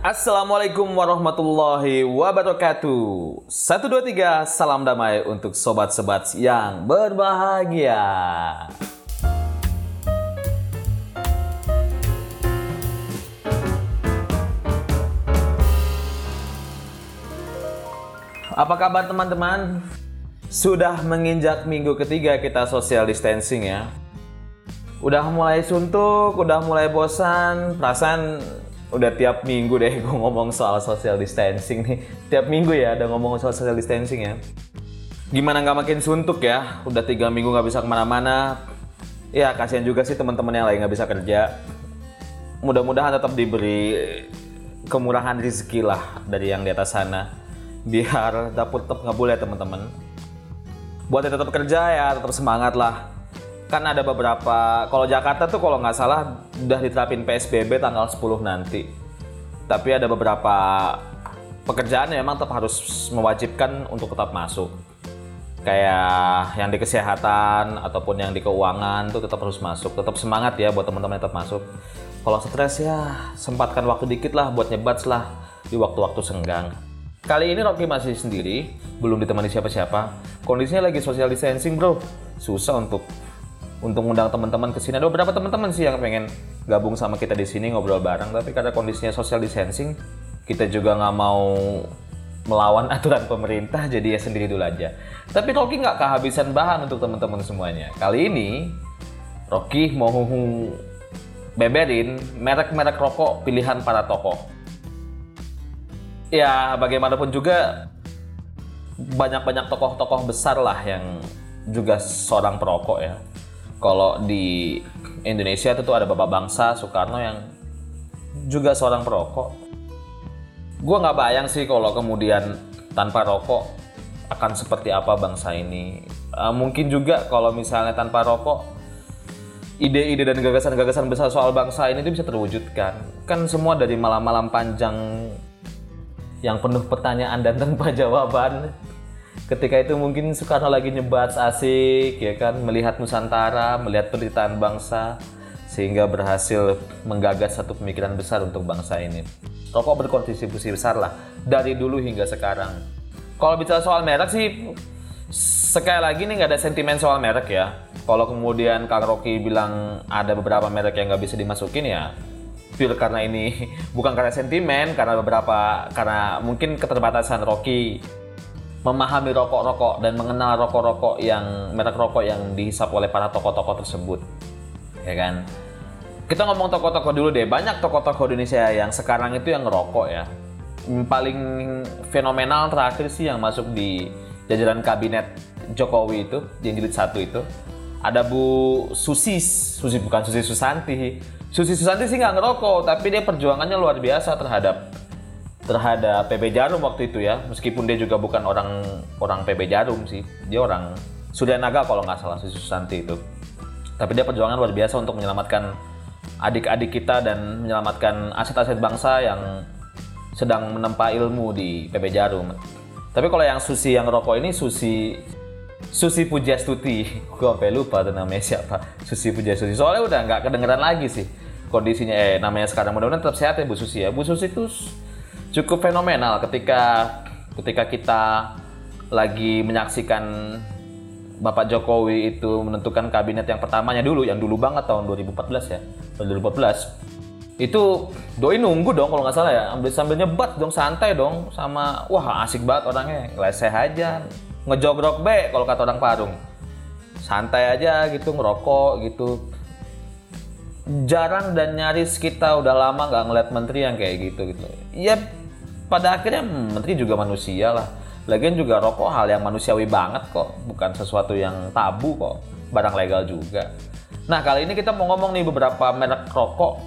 Assalamualaikum warahmatullahi wabarakatuh. Satu dua tiga, salam damai untuk sobat-sobat yang berbahagia. Apa kabar teman-teman? Sudah menginjak minggu ketiga kita social distancing ya. Udah mulai suntuk, udah mulai bosan, perasaan udah tiap minggu deh gue ngomong soal social distancing nih. Tiap minggu ya ada ngomong soal social distancing ya. Gimana nggak makin suntuk ya? Udah tiga minggu nggak bisa ke mana-mana. Ya kasihan juga sih teman-teman yang lain nggak bisa kerja. Mudah-mudahan tetap diberi kemurahan rezeki lah dari yang di atas sana. Biar dapur tetap nggak boleh teman-teman. Buat yang tetap kerja ya tetap semangat lah kan ada beberapa kalau Jakarta tuh kalau nggak salah udah diterapin PSBB tanggal 10 nanti. Tapi ada beberapa pekerjaan yang memang tetap harus mewajibkan untuk tetap masuk. Kayak yang di kesehatan ataupun yang di keuangan tuh tetap harus masuk. Tetap semangat ya buat teman-teman tetap masuk. Kalau stres ya sempatkan waktu dikit lah buat nyebat lah di waktu-waktu senggang. Kali ini Rocky masih sendiri, belum ditemani siapa-siapa. Kondisinya lagi social distancing, bro. Susah untuk untuk undang teman-teman ke sini. Ada beberapa teman-teman sih yang pengen gabung sama kita di sini ngobrol bareng, tapi karena kondisinya social distancing, kita juga nggak mau melawan aturan pemerintah, jadi ya sendiri dulu aja. Tapi Rocky nggak kehabisan bahan untuk teman-teman semuanya. Kali ini Rocky mau beberin merek-merek rokok pilihan para tokoh. Ya, bagaimanapun juga banyak-banyak tokoh-tokoh besar lah yang juga seorang perokok ya kalau di Indonesia itu tuh ada bapak bangsa Soekarno yang juga seorang perokok. Gue nggak bayang sih kalau kemudian tanpa rokok akan seperti apa bangsa ini. Uh, mungkin juga kalau misalnya tanpa rokok ide-ide dan gagasan-gagasan besar soal bangsa ini itu bisa terwujudkan. Kan semua dari malam-malam panjang yang penuh pertanyaan dan tanpa jawaban ketika itu mungkin Soekarno lagi nyebat asik ya kan? Melihat Nusantara melihat penderitaan bangsa sehingga berhasil menggagas satu pemikiran besar untuk bangsa ini. Rokok berkontribusi besar lah dari dulu hingga sekarang. Kalau bicara soal merek sih sekali lagi nih nggak ada sentimen soal merek ya. Kalau kemudian Kang Rocky bilang ada beberapa merek yang nggak bisa dimasukin ya pure karena ini bukan karena sentimen karena beberapa karena mungkin keterbatasan Rocky memahami rokok-rokok dan mengenal rokok-rokok yang merek rokok yang dihisap oleh para tokoh-tokoh tersebut. Ya kan? Kita ngomong tokoh-tokoh dulu deh. Banyak tokoh-tokoh Indonesia yang sekarang itu yang ngerokok ya. Paling fenomenal terakhir sih yang masuk di jajaran kabinet Jokowi itu yang jilid satu itu ada Bu Susis. Susi bukan Susi Susanti. Susi Susanti sih nggak ngerokok tapi dia perjuangannya luar biasa terhadap terhadap PB Jarum waktu itu ya. Meskipun dia juga bukan orang orang PB Jarum sih. Dia orang Naga kalau nggak salah Susi Susanti itu. Tapi dia perjuangan luar biasa untuk menyelamatkan adik-adik kita dan menyelamatkan aset-aset bangsa yang sedang menempa ilmu di PB Jarum. Tapi kalau yang Susi yang rokok ini Susi Susi Pujastuti. Gue sampai lupa tuh namanya siapa. Susi Pujastuti. Soalnya udah nggak kedengeran lagi sih kondisinya. Eh namanya sekarang. Mudah-mudahan tetap sehat ya Bu Susi ya. Bu Susi itu cukup fenomenal ketika ketika kita lagi menyaksikan Bapak Jokowi itu menentukan kabinet yang pertamanya dulu, yang dulu banget tahun 2014 ya, 2014. Itu doi nunggu dong kalau nggak salah ya, ambil sambil nyebat dong, santai dong, sama wah asik banget orangnya, ngeleseh aja, ngejogrok be kalau kata orang Parung, santai aja gitu ngerokok gitu. Jarang dan nyaris kita udah lama nggak ngeliat menteri yang kayak gitu gitu. Ya pada akhirnya hmm, menteri juga manusia lah. Lagian juga rokok hal yang manusiawi banget kok, bukan sesuatu yang tabu kok, barang legal juga. Nah kali ini kita mau ngomong nih beberapa merek rokok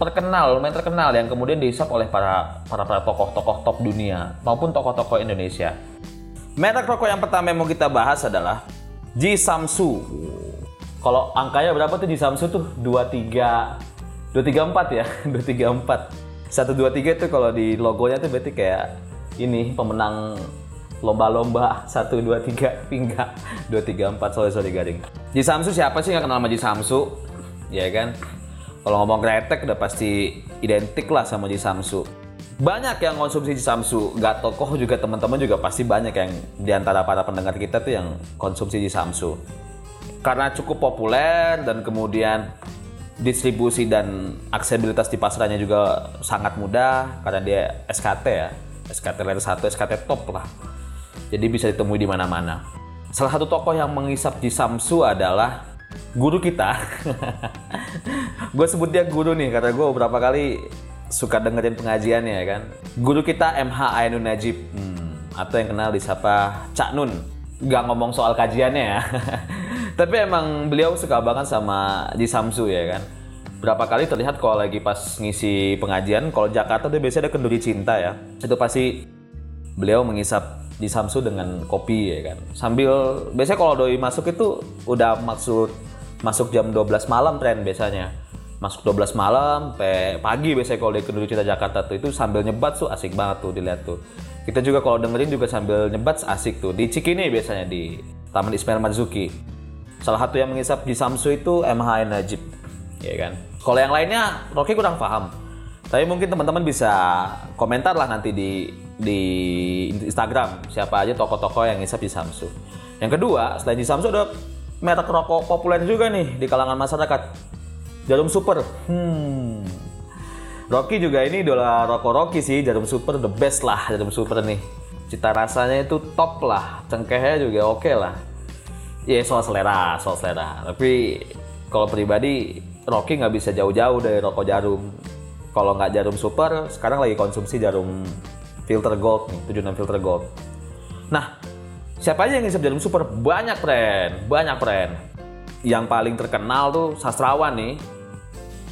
terkenal, lumayan terkenal yang kemudian dihisap oleh para para tokoh-tokoh top dunia maupun tokoh-tokoh Indonesia. Merek rokok yang pertama yang mau kita bahas adalah Ji Samsu. Kalau angkanya berapa tuh Ji Samsu tuh? 23 234 ya, 234 satu dua tiga tuh kalau di logonya tuh berarti kayak ini pemenang lomba-lomba. Satu dua tiga pingga. dua tiga empat sorry sorry garing Ji Samsu siapa sih nggak kenal sama Ji Samsu? Ya kan? Kalau ngomong kretek udah pasti identik lah sama Ji Samsu. Banyak yang konsumsi Jisamsu. Gak tokoh juga teman-teman juga pasti banyak yang di antara para pendengar kita tuh yang konsumsi Jisamsu. Karena cukup populer dan kemudian distribusi dan aksesibilitas di pasarannya juga sangat mudah karena dia SKT ya. SKT layer 1, SKT top lah. Jadi bisa ditemui di mana-mana. Salah satu tokoh yang mengisap di Samsu adalah guru kita. gue sebut dia guru nih karena gue beberapa kali suka dengerin pengajiannya kan. Guru kita MH Ainun Najib hmm, atau yang kenal disapa Cak Nun. Gak ngomong soal kajiannya ya. Tapi emang beliau suka banget sama Ji Samsu ya kan. Berapa kali terlihat kalau lagi pas ngisi pengajian, kalau Jakarta tuh biasanya ada kenduri cinta ya. Itu pasti beliau mengisap di Samsu dengan kopi ya kan. Sambil biasanya kalau doi masuk itu udah maksud masuk jam 12 malam tren biasanya masuk 12 malam pagi biasanya kalau di Kenduri Cita Jakarta tuh itu sambil nyebat tuh asik banget tuh dilihat tuh kita juga kalau dengerin juga sambil nyebat asik tuh di Cikini biasanya di Taman Ismail Marzuki salah satu yang mengisap di Samsu itu MH Najib ya kan kalau yang lainnya Rocky kurang paham tapi mungkin teman-teman bisa komentar lah nanti di di Instagram siapa aja tokoh-tokoh yang ngisap di Samsu yang kedua selain di Samsu ada merek rokok populer juga nih di kalangan masyarakat Jarum Super. Hmm. Rocky juga ini idola rokok Rocky sih, Jarum Super the best lah Jarum Super nih. Cita rasanya itu top lah, cengkehnya juga oke okay lah. Ya soal selera, soal selera. Tapi kalau pribadi Rocky nggak bisa jauh-jauh dari rokok Jarum. Kalau nggak Jarum Super, sekarang lagi konsumsi Jarum filter gold nih, 76 filter gold. Nah, siapa aja yang ngisap Jarum Super? Banyak friend, banyak friend. Yang paling terkenal tuh sastrawan nih,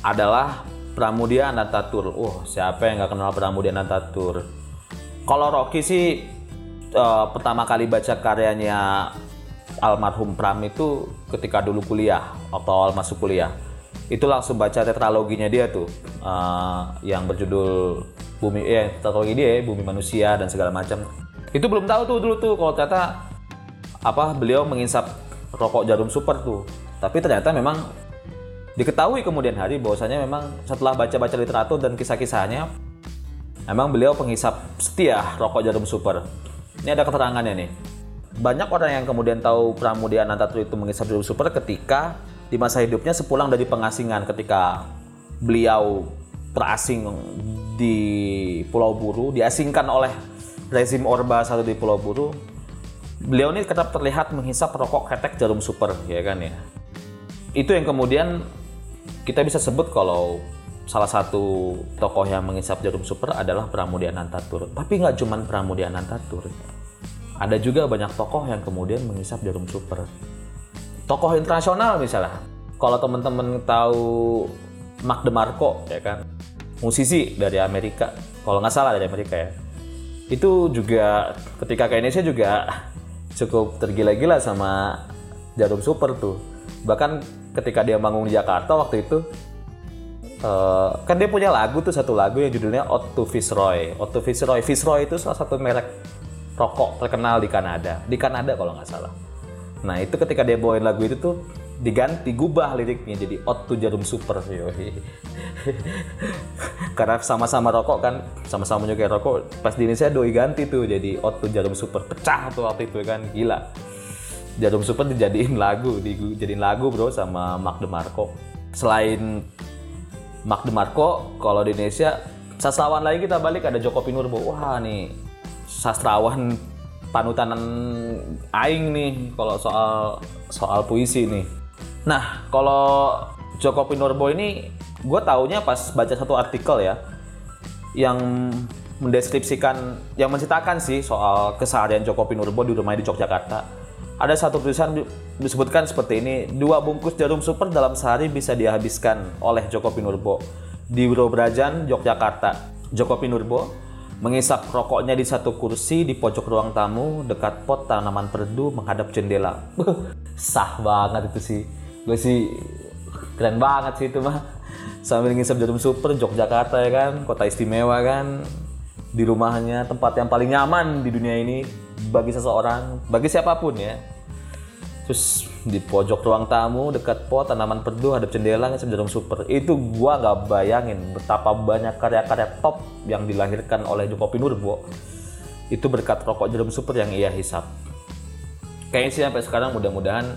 adalah Pramudia Anantatur. Oh, siapa yang nggak kenal Pramudia Anantatur? Kalau Rocky sih uh, pertama kali baca karyanya almarhum Pram itu ketika dulu kuliah atau awal masuk kuliah. Itu langsung baca tetraloginya dia tuh uh, yang berjudul Bumi eh tetralogi dia Bumi Manusia dan segala macam. Itu belum tahu tuh dulu tuh kalau ternyata apa beliau mengisap rokok jarum super tuh. Tapi ternyata memang Diketahui kemudian hari bahwasanya memang setelah baca-baca literatur dan kisah-kisahnya, memang beliau penghisap setia rokok jarum super. Ini ada keterangannya nih. Banyak orang yang kemudian tahu Pramudia Anantatur itu menghisap jarum super ketika di masa hidupnya sepulang dari pengasingan ketika beliau terasing di Pulau Buru, diasingkan oleh rezim Orba satu di Pulau Buru. Beliau ini tetap terlihat menghisap rokok ketek jarum super, ya kan ya. Itu yang kemudian kita bisa sebut kalau salah satu tokoh yang mengisap jarum super adalah Pramudia Anantatur. Tapi nggak cuma Pramudia Anantatur. Ada juga banyak tokoh yang kemudian mengisap jarum super. Tokoh internasional misalnya. Kalau teman-teman tahu Mark DeMarco ya kan, musisi dari Amerika. Kalau nggak salah dari Amerika ya. Itu juga ketika ke Indonesia juga cukup tergila-gila sama jarum super tuh. Bahkan ketika dia manggung di Jakarta waktu itu uh, kan dia punya lagu tuh satu lagu yang judulnya Otto Fitzroy. Otto Fitzroy, Fitzroy itu salah satu merek rokok terkenal di Kanada. Di Kanada kalau nggak salah. Nah itu ketika dia bawain lagu itu tuh diganti, gubah liriknya jadi Otto Jarum Super. Karena sama-sama rokok kan, sama-sama juga rokok. Pas di Indonesia doi ganti tuh jadi Otto Jarum Super. Pecah tuh waktu itu kan, gila. Jarum Super dijadiin lagu, dijadiin lagu bro sama Mark DeMarco. Selain Mark DeMarco, kalau di Indonesia sastrawan lagi kita balik ada Joko Pinurbo. Wah nih sastrawan panutan aing nih kalau soal soal puisi nih. Nah kalau Joko Pinurbo ini gue taunya pas baca satu artikel ya yang mendeskripsikan yang menceritakan sih soal keseharian Joko Pinurbo di rumahnya di Yogyakarta ada satu tulisan disebutkan seperti ini, dua bungkus jarum super dalam sehari bisa dihabiskan oleh Joko Pinurbo di Biro Brajan, Yogyakarta. Joko Pinurbo mengisap rokoknya di satu kursi di pojok ruang tamu dekat pot tanaman perdu menghadap jendela. Sah banget itu sih. Gue sih keren banget sih itu mah. Sambil ngisap jarum super Yogyakarta ya kan, kota istimewa kan. Di rumahnya tempat yang paling nyaman di dunia ini bagi seseorang, bagi siapa pun ya terus di pojok ruang tamu dekat pot tanaman perdu hadap jendela ngisap jarum super. Itu gua nggak bayangin betapa banyak karya-karya top yang dilahirkan oleh Joko Pinurbo. Itu berkat rokok jarum super yang ia hisap. Kayaknya sih sampai sekarang mudah-mudahan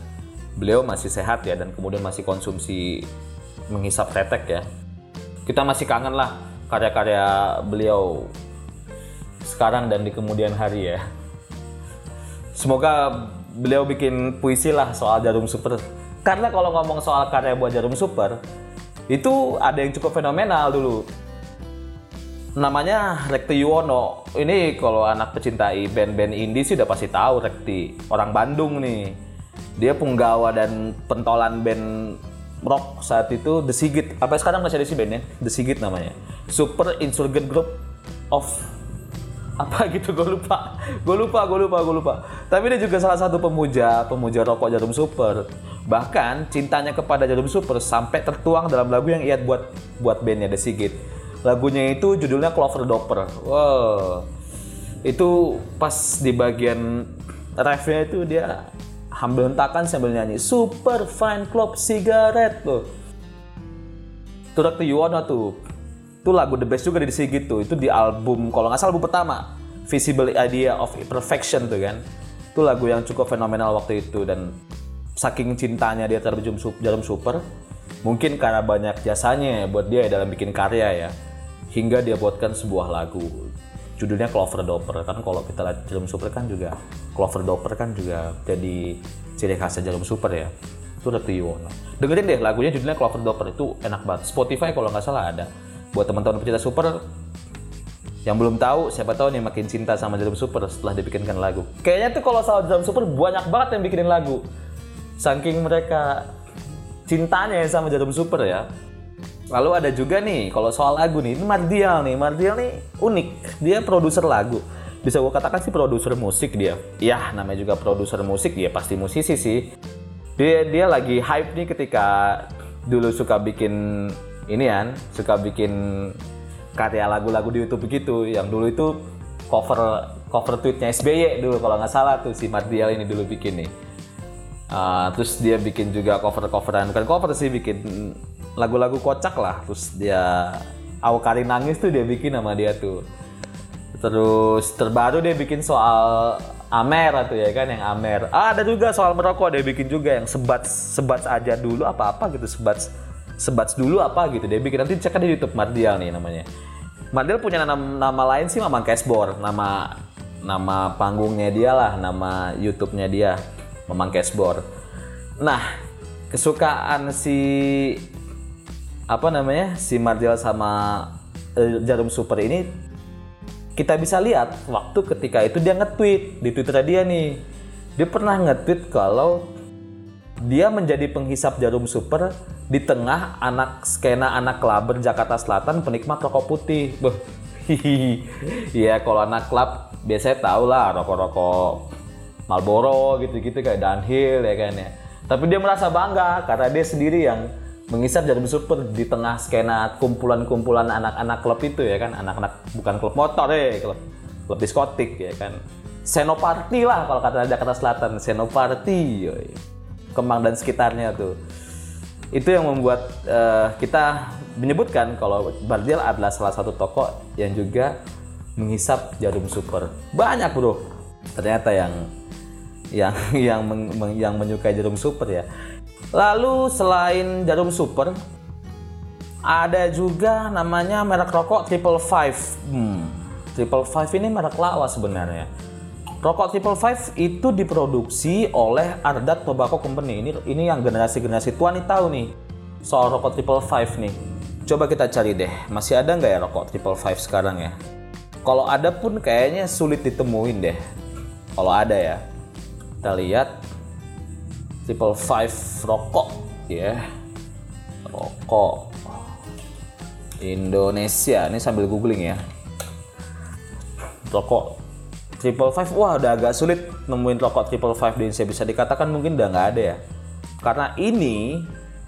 beliau masih sehat ya dan kemudian masih konsumsi menghisap tetek ya. Kita masih kangen lah karya-karya beliau sekarang dan di kemudian hari ya. Semoga beliau bikin puisi lah soal Jarum Super. Karena kalau ngomong soal karya buat Jarum Super, itu ada yang cukup fenomenal dulu. Namanya Rekti Yuwono. Ini kalau anak pecintai band-band indie sih udah pasti tahu Rekti. Orang Bandung nih. Dia punggawa dan pentolan band rock saat itu The Sigit. Apa sekarang masih ada sih bandnya? The Sigit namanya. Super Insurgent Group of apa gitu gue lupa. Gue lupa gue lupa gue lupa. Tapi dia juga salah satu pemuja pemuja rokok jarum super. Bahkan cintanya kepada jarum super sampai tertuang dalam lagu yang ia buat buat bandnya The Sigit lagunya itu judulnya Clover Dopper. Wow. Itu pas di bagian refnya itu dia ambil hentakan sambil nyanyi super fine club cigarette. Tuh Turak tuh Yuwono tuh itu lagu the best juga di Sigit tuh itu di album kalau nggak salah album pertama. Visible Idea of Imperfection tuh kan. Itu lagu yang cukup fenomenal waktu itu. Dan saking cintanya dia terhadap jarum super mungkin karena banyak jasanya buat dia dalam bikin karya ya hingga dia buatkan sebuah lagu. Judulnya Clover Dopper kan kalau kita lihat jarum super kan juga Clover Dopper kan juga jadi ciri khasnya jarum super ya. Itu Yuwono dengerin deh lagunya judulnya Clover Dopper itu enak banget. Spotify kalau nggak salah ada buat teman-teman pecinta super yang belum tahu siapa tahu nih makin cinta sama Jarum Super setelah dibikinkan lagu. Kayaknya tuh kalau soal Jarum Super banyak banget yang bikinin lagu. Saking mereka cintanya sama Jarum Super ya. Lalu ada juga nih kalau soal lagu nih ini Mardial nih. Mardial nih unik. Dia produser lagu. Bisa gue katakan sih produser musik dia. Ya namanya juga produser musik. Dia pasti musisi sih. Dia dia lagi hype nih ketika dulu suka bikin ini kan suka bikin karya lagu-lagu di YouTube begitu yang dulu itu cover cover tweetnya SBY dulu kalau nggak salah tuh si Mardial ini dulu bikin nih. Uh, terus dia bikin juga cover coveran bukan cover sih bikin lagu-lagu kocak lah. Terus dia Awkari nangis tuh dia bikin sama dia tuh. Terus terbaru dia bikin soal Amer atau ya kan yang Amer. Ah, ada juga soal merokok dia bikin juga yang sebat sebat aja dulu apa apa gitu sebat sebats dulu apa gitu. Dia bikin nanti cek di YouTube Mardial nih namanya. Mardial punya nama, nama lain sih Mamang Cashboard. Nama nama panggungnya dia lah nama YouTube-nya dia Mamang Cashboard. Nah kesukaan si apa namanya si Mardial sama uh, Jarum Super ini kita bisa lihat waktu ketika itu dia nge-tweet di Twitter dia nih. Dia pernah nge-tweet kalau dia menjadi penghisap jarum super di tengah anak skena anak klaber Jakarta Selatan penikmat rokok putih. Beuh. Iya, kalau anak klub biasanya tau lah rokok-rokok Marlboro gitu-gitu kayak Dunhill ya kan ya. Tapi dia merasa bangga karena dia sendiri yang menghisap jarum super di tengah skena kumpulan-kumpulan anak-anak klub itu ya kan, anak-anak bukan klub motor ya, klub, klub diskotik ya kan. Senoparty lah kalau kata Jakarta Selatan, Senoparty. Yoi. Kemang dan sekitarnya tuh. Itu yang membuat uh, kita menyebutkan kalau Bardial adalah salah satu tokoh yang juga menghisap jarum super. Banyak bro, ternyata yang yang yang men, yang menyukai jarum super ya. Lalu selain jarum super, ada juga namanya merek rokok Triple Five. Hmm, Triple Five ini merek lawas sebenarnya Rokok Triple Five itu diproduksi oleh Ardat Tobacco Company. Ini ini yang generasi-generasi tua nih tahu nih soal rokok Triple Five nih. Coba kita cari deh, masih ada nggak ya rokok Triple Five sekarang ya? Kalau ada pun kayaknya sulit ditemuin deh. Kalau ada ya, kita lihat Triple Five rokok ya, rokok Indonesia. Ini sambil googling ya. Rokok triple five wah udah agak sulit nemuin rokok triple five di Indonesia bisa dikatakan mungkin udah nggak ada ya karena ini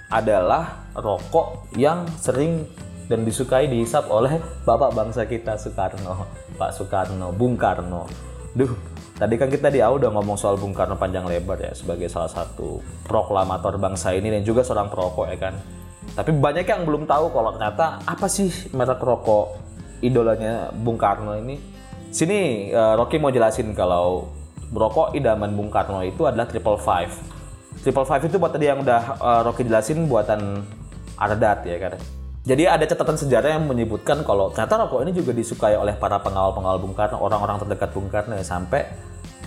adalah rokok yang sering dan disukai dihisap oleh bapak bangsa kita Soekarno Pak Soekarno Bung Karno duh Tadi kan kita di awal udah ngomong soal Bung Karno panjang lebar ya sebagai salah satu proklamator bangsa ini dan juga seorang perokok ya kan. Tapi banyak yang belum tahu kalau ternyata apa sih merek rokok idolanya Bung Karno ini. Sini uh, Rocky mau jelasin kalau rokok idaman Bung Karno itu adalah Triple Five. Triple Five itu buat tadi yang udah uh, Rocky jelasin buatan Ardat ya kan. Jadi ada catatan sejarah yang menyebutkan kalau ternyata rokok ini juga disukai oleh para pengawal-pengawal Bung Karno, orang-orang terdekat Bung Karno ya sampai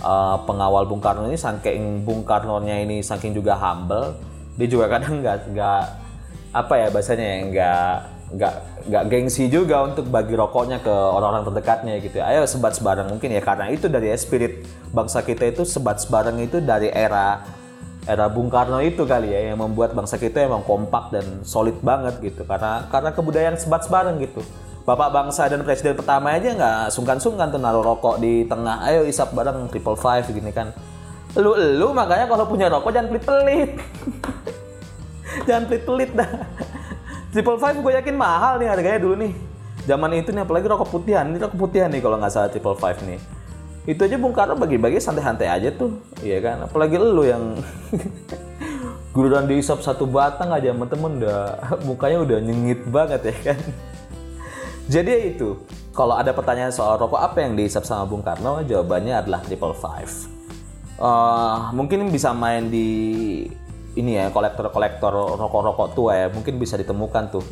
uh, pengawal Bung Karno ini saking Bung Karno-nya ini saking juga humble, dia juga kadang nggak nggak apa ya bahasanya ya nggak nggak nggak gengsi juga untuk bagi rokoknya ke orang-orang terdekatnya gitu. Ayo sebat sebarang mungkin ya karena itu dari spirit bangsa kita itu sebat sebarang itu dari era era Bung Karno itu kali ya yang membuat bangsa kita emang kompak dan solid banget gitu. Karena karena kebudayaan sebat sebarang gitu. Bapak bangsa dan presiden pertama aja nggak sungkan-sungkan tuh naruh rokok di tengah. Ayo isap bareng triple five gini kan. Lu lu makanya kalau punya rokok jangan pelit-pelit. Jangan pelit-pelit dah triple five gue yakin mahal nih harganya dulu nih. Zaman itu nih apalagi rokok putihan. Ini rokok putihan nih kalau nggak salah triple five nih. Itu aja Bung Karno bagi-bagi santai-santai aja tuh iya kan? Apalagi lu yang gururan diisap satu batang aja temen-temen udah mukanya udah nyengit banget ya kan? Jadi ya itu kalau ada pertanyaan soal rokok apa yang diisap sama Bung Karno? Jawabannya adalah triple five. Uh, mungkin bisa main di ini ya kolektor-kolektor rokok-rokok tua ya mungkin bisa ditemukan tuh.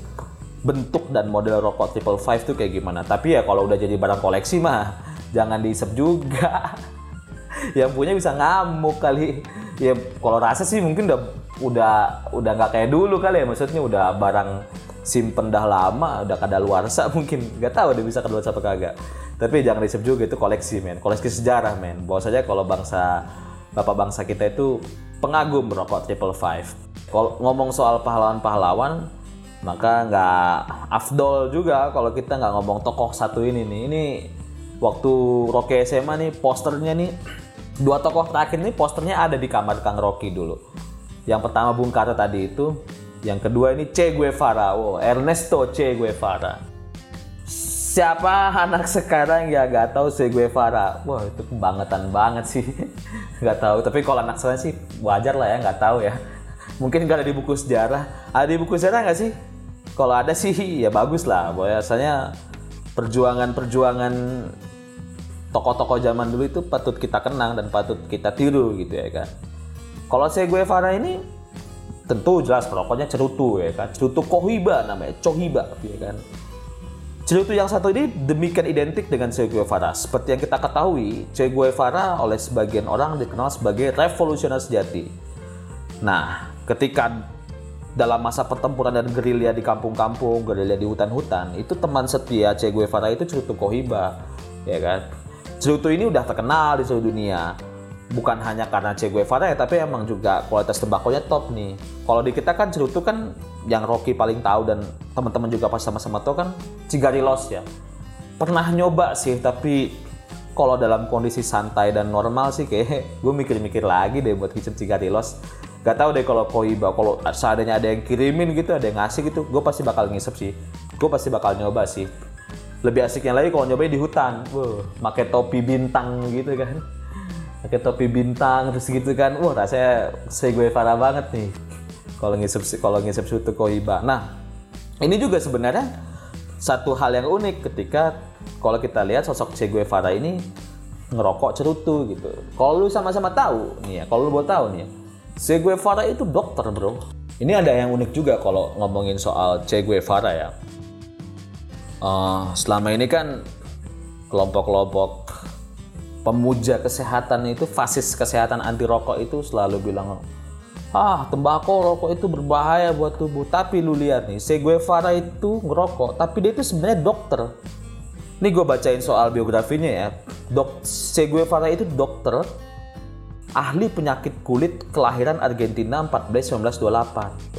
Bentuk dan model rokok triple five tuh kayak gimana. Tapi ya kalau udah jadi barang koleksi mah jangan diisep juga. Yang punya bisa ngamuk kali. Ya kalau rasa sih mungkin udah udah udah nggak kayak dulu kali ya. Maksudnya udah barang simpen dah lama udah kada luarsa mungkin. Nggak tahu dia bisa keluar apa kagak. Tapi jangan disep juga itu koleksi men. Koleksi sejarah men. Bawa saja kalau bangsa bapak bangsa kita itu pengagum rokok triple five kalau ngomong soal pahlawan-pahlawan maka nggak afdol juga kalau kita nggak ngomong tokoh satu ini nih ini waktu Rocky SMA nih posternya nih dua tokoh terakhir nih posternya ada di kamar Kang Rocky dulu. Yang pertama Bung Karno tadi itu, yang kedua ini Che Guevara, wow, Ernesto Che Guevara. Siapa anak sekarang ya gak tahu Che Guevara? Wah itu kebangetan banget sih, gak tahu. Tapi kalau anak saya sih wajar lah ya nggak tahu ya. Mungkin gak ada di buku sejarah. Ada di buku sejarah nggak sih? Kalau ada sih ya bagus lah. Biasanya perjuangan-perjuangan tokoh-tokoh zaman dulu itu patut kita kenang dan patut kita tiru gitu ya kan. Kalau saya gue Farah ini tentu jelas perokoknya cerutu ya kan. Cerutu Kohiba namanya, Cohiba ya kan. Cerutu yang satu ini demikian identik dengan Che Guevara. Seperti yang kita ketahui, Che Guevara oleh sebagian orang dikenal sebagai revolusioner sejati. Nah, ketika dalam masa pertempuran dan gerilya di kampung-kampung, gerilya di hutan-hutan, itu teman setia Che Guevara itu Cerutu Kohiba, ya kan? Cerutu ini udah terkenal di seluruh dunia. Bukan hanya karena Che Guevara ya, tapi emang juga kualitas tembakonya top nih. Kalau di kita kan Cerutu kan yang Rocky paling tahu dan teman-teman juga pas sama-sama tahu kan Cigarilos ya. Pernah nyoba sih, tapi kalau dalam kondisi santai dan normal sih kayak gue mikir-mikir lagi deh buat kicep Cigarilos. Gak tau deh kalau Koiba, kalau seadanya ada yang kirimin gitu, ada yang ngasih gitu, gue pasti bakal ngisep sih. Gue pasti bakal nyoba sih lebih asiknya lagi kalau nyobain di hutan wah pakai topi bintang gitu kan pakai topi bintang terus gitu kan wah rasanya saya gue parah banget nih kalau ngisep kalau ngisep sutu kohiba nah ini juga sebenarnya satu hal yang unik ketika kalau kita lihat sosok Che Guevara ini ngerokok cerutu gitu. Kalau lu sama-sama tahu nih ya, kalau lu mau tahu nih ya, Che Guevara itu dokter bro. Ini ada yang unik juga kalau ngomongin soal Che Guevara ya uh, selama ini kan kelompok-kelompok pemuja kesehatan itu fasis kesehatan anti rokok itu selalu bilang ah tembakau rokok itu berbahaya buat tubuh. Tapi lu lihat nih Che Guevara itu ngerokok tapi dia itu sebenarnya dokter. Ini gue bacain soal biografinya ya. Dok Che Guevara itu dokter ahli penyakit kulit kelahiran Argentina 14 1928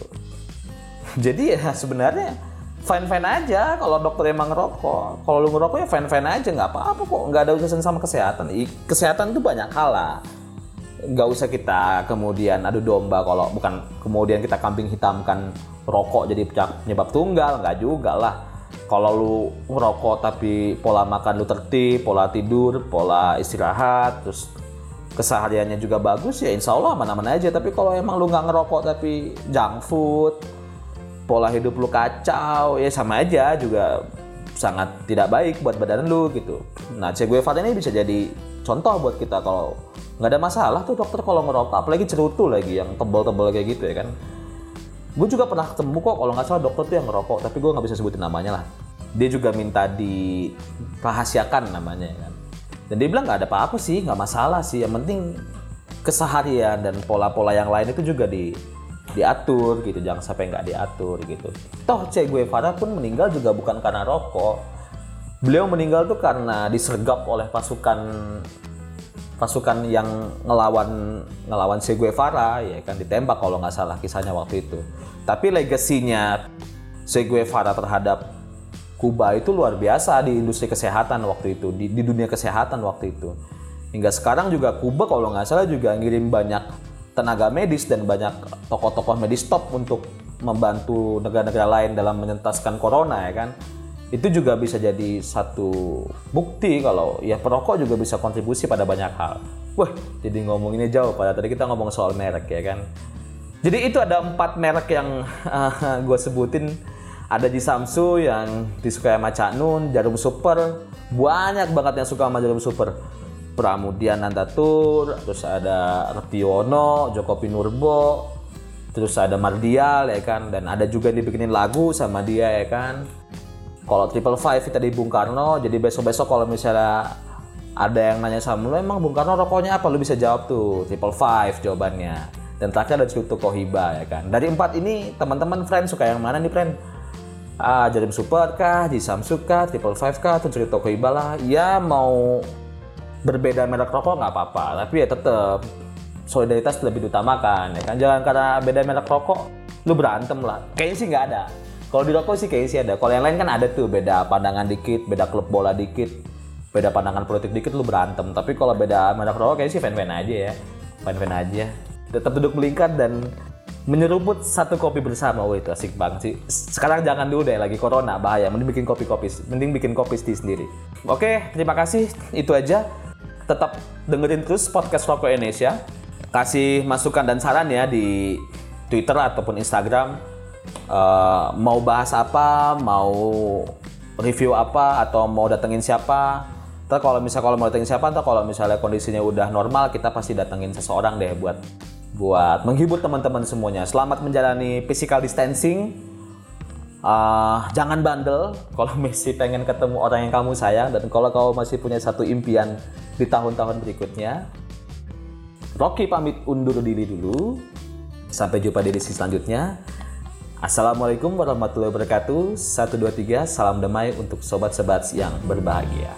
jadi ya sebenarnya fine fine aja kalau dokter emang ngerokok. Kalau lu ngerokok ya fine fine aja nggak apa apa kok. Nggak ada urusan sama kesehatan. Kesehatan itu banyak hal lah nggak usah kita kemudian adu domba kalau bukan kemudian kita kambing hitamkan rokok jadi penyebab tunggal nggak juga lah kalau lu ngerokok tapi pola makan lu tertib, pola tidur, pola istirahat, terus kesehariannya juga bagus ya insya Allah mana-mana aja. Tapi kalau emang lu nggak ngerokok tapi junk food, pola hidup lu kacau, ya sama aja juga sangat tidak baik buat badan lu gitu. Nah, Che Guevara ini bisa jadi contoh buat kita kalau nggak ada masalah tuh dokter kalau ngerokok, apalagi cerutu lagi yang tebal-tebal kayak gitu ya kan. Gue juga pernah ketemu kok kalau nggak salah dokter tuh yang ngerokok tapi gue nggak bisa sebutin namanya lah. Dia juga minta dirahasiakan namanya ya kan. Dan dia bilang nggak ada apa-apa sih nggak masalah sih yang penting keseharian dan pola-pola yang lain itu juga di diatur gitu jangan sampai nggak diatur gitu. Toh Che Guevara pun meninggal juga bukan karena rokok beliau meninggal tuh karena disergap oleh pasukan pasukan yang ngelawan ngelawan Che Guevara ya kan ditembak kalau nggak salah kisahnya waktu itu. Tapi legasinya Che Guevara terhadap Kuba itu luar biasa di industri kesehatan waktu itu di, di dunia kesehatan waktu itu. Hingga sekarang juga Kuba kalau nggak salah juga ngirim banyak tenaga medis dan banyak tokoh-tokoh medis top untuk membantu negara-negara lain dalam menyentaskan corona ya kan itu juga bisa jadi satu bukti kalau ya perokok juga bisa kontribusi pada banyak hal. Wah, jadi ngomonginnya jauh pada tadi kita ngomong soal merek ya kan. Jadi itu ada empat merek yang uh, gue sebutin. Ada di Samsu yang disukai sama Cak Nun, Jarum Super, banyak banget yang suka sama Jarum Super. Pramudia Nandatur, terus ada Retiono, Joko Pinurbo, terus ada Mardial ya kan, dan ada juga dibikinin lagu sama dia ya kan kalau triple five kita di Bung Karno jadi besok besok kalau misalnya ada yang nanya sama lu emang Bung Karno rokoknya apa? Lu bisa jawab tuh triple five jawabannya. Dan terakhir ada Cerutu Kohiba ya kan? Dari empat ini teman-teman friend suka yang mana nih friend? Ah Jadim Super kah, Samsung kah, Triple Five kah, atau Cerutu Kohiba lah. Ya mau berbeda merek rokok nggak apa-apa. Tapi ya tetap solidaritas lebih diutamakan ya kan? Jangan karena beda merek rokok lu berantem lah. Kayaknya sih nggak ada kalau di rokok sih kayaknya sih ada. Kalau yang lain kan ada tuh beda pandangan dikit, beda klub bola dikit, beda pandangan politik dikit lu berantem. Tapi kalau beda merek rokok kayaknya sih fan-fan aja ya. Fan-fan aja. Tetap duduk melingkar dan menyeruput satu kopi bersama. Wah itu asik banget sih. Sekarang jangan dulu deh lagi corona bahaya. Mending bikin kopi-kopi, mending bikin kopi sendiri. Oke, terima kasih. Itu aja. Tetap dengerin terus podcast Rokok Indonesia. Kasih masukan dan saran ya di Twitter ataupun Instagram uh, mau bahas apa, mau review apa, atau mau datengin siapa. Ntar kalau misalnya kalau mau datengin siapa, ntar kalau misalnya kondisinya udah normal, kita pasti datengin seseorang deh buat buat menghibur teman-teman semuanya. Selamat menjalani physical distancing. Uh, jangan bandel kalau masih pengen ketemu orang yang kamu sayang dan kalau kau masih punya satu impian di tahun-tahun berikutnya. Rocky pamit undur diri dulu. Sampai jumpa di edisi selanjutnya. Assalamualaikum warahmatullahi wabarakatuh. 1, 2, 3, salam damai untuk sobat-sobat yang berbahagia.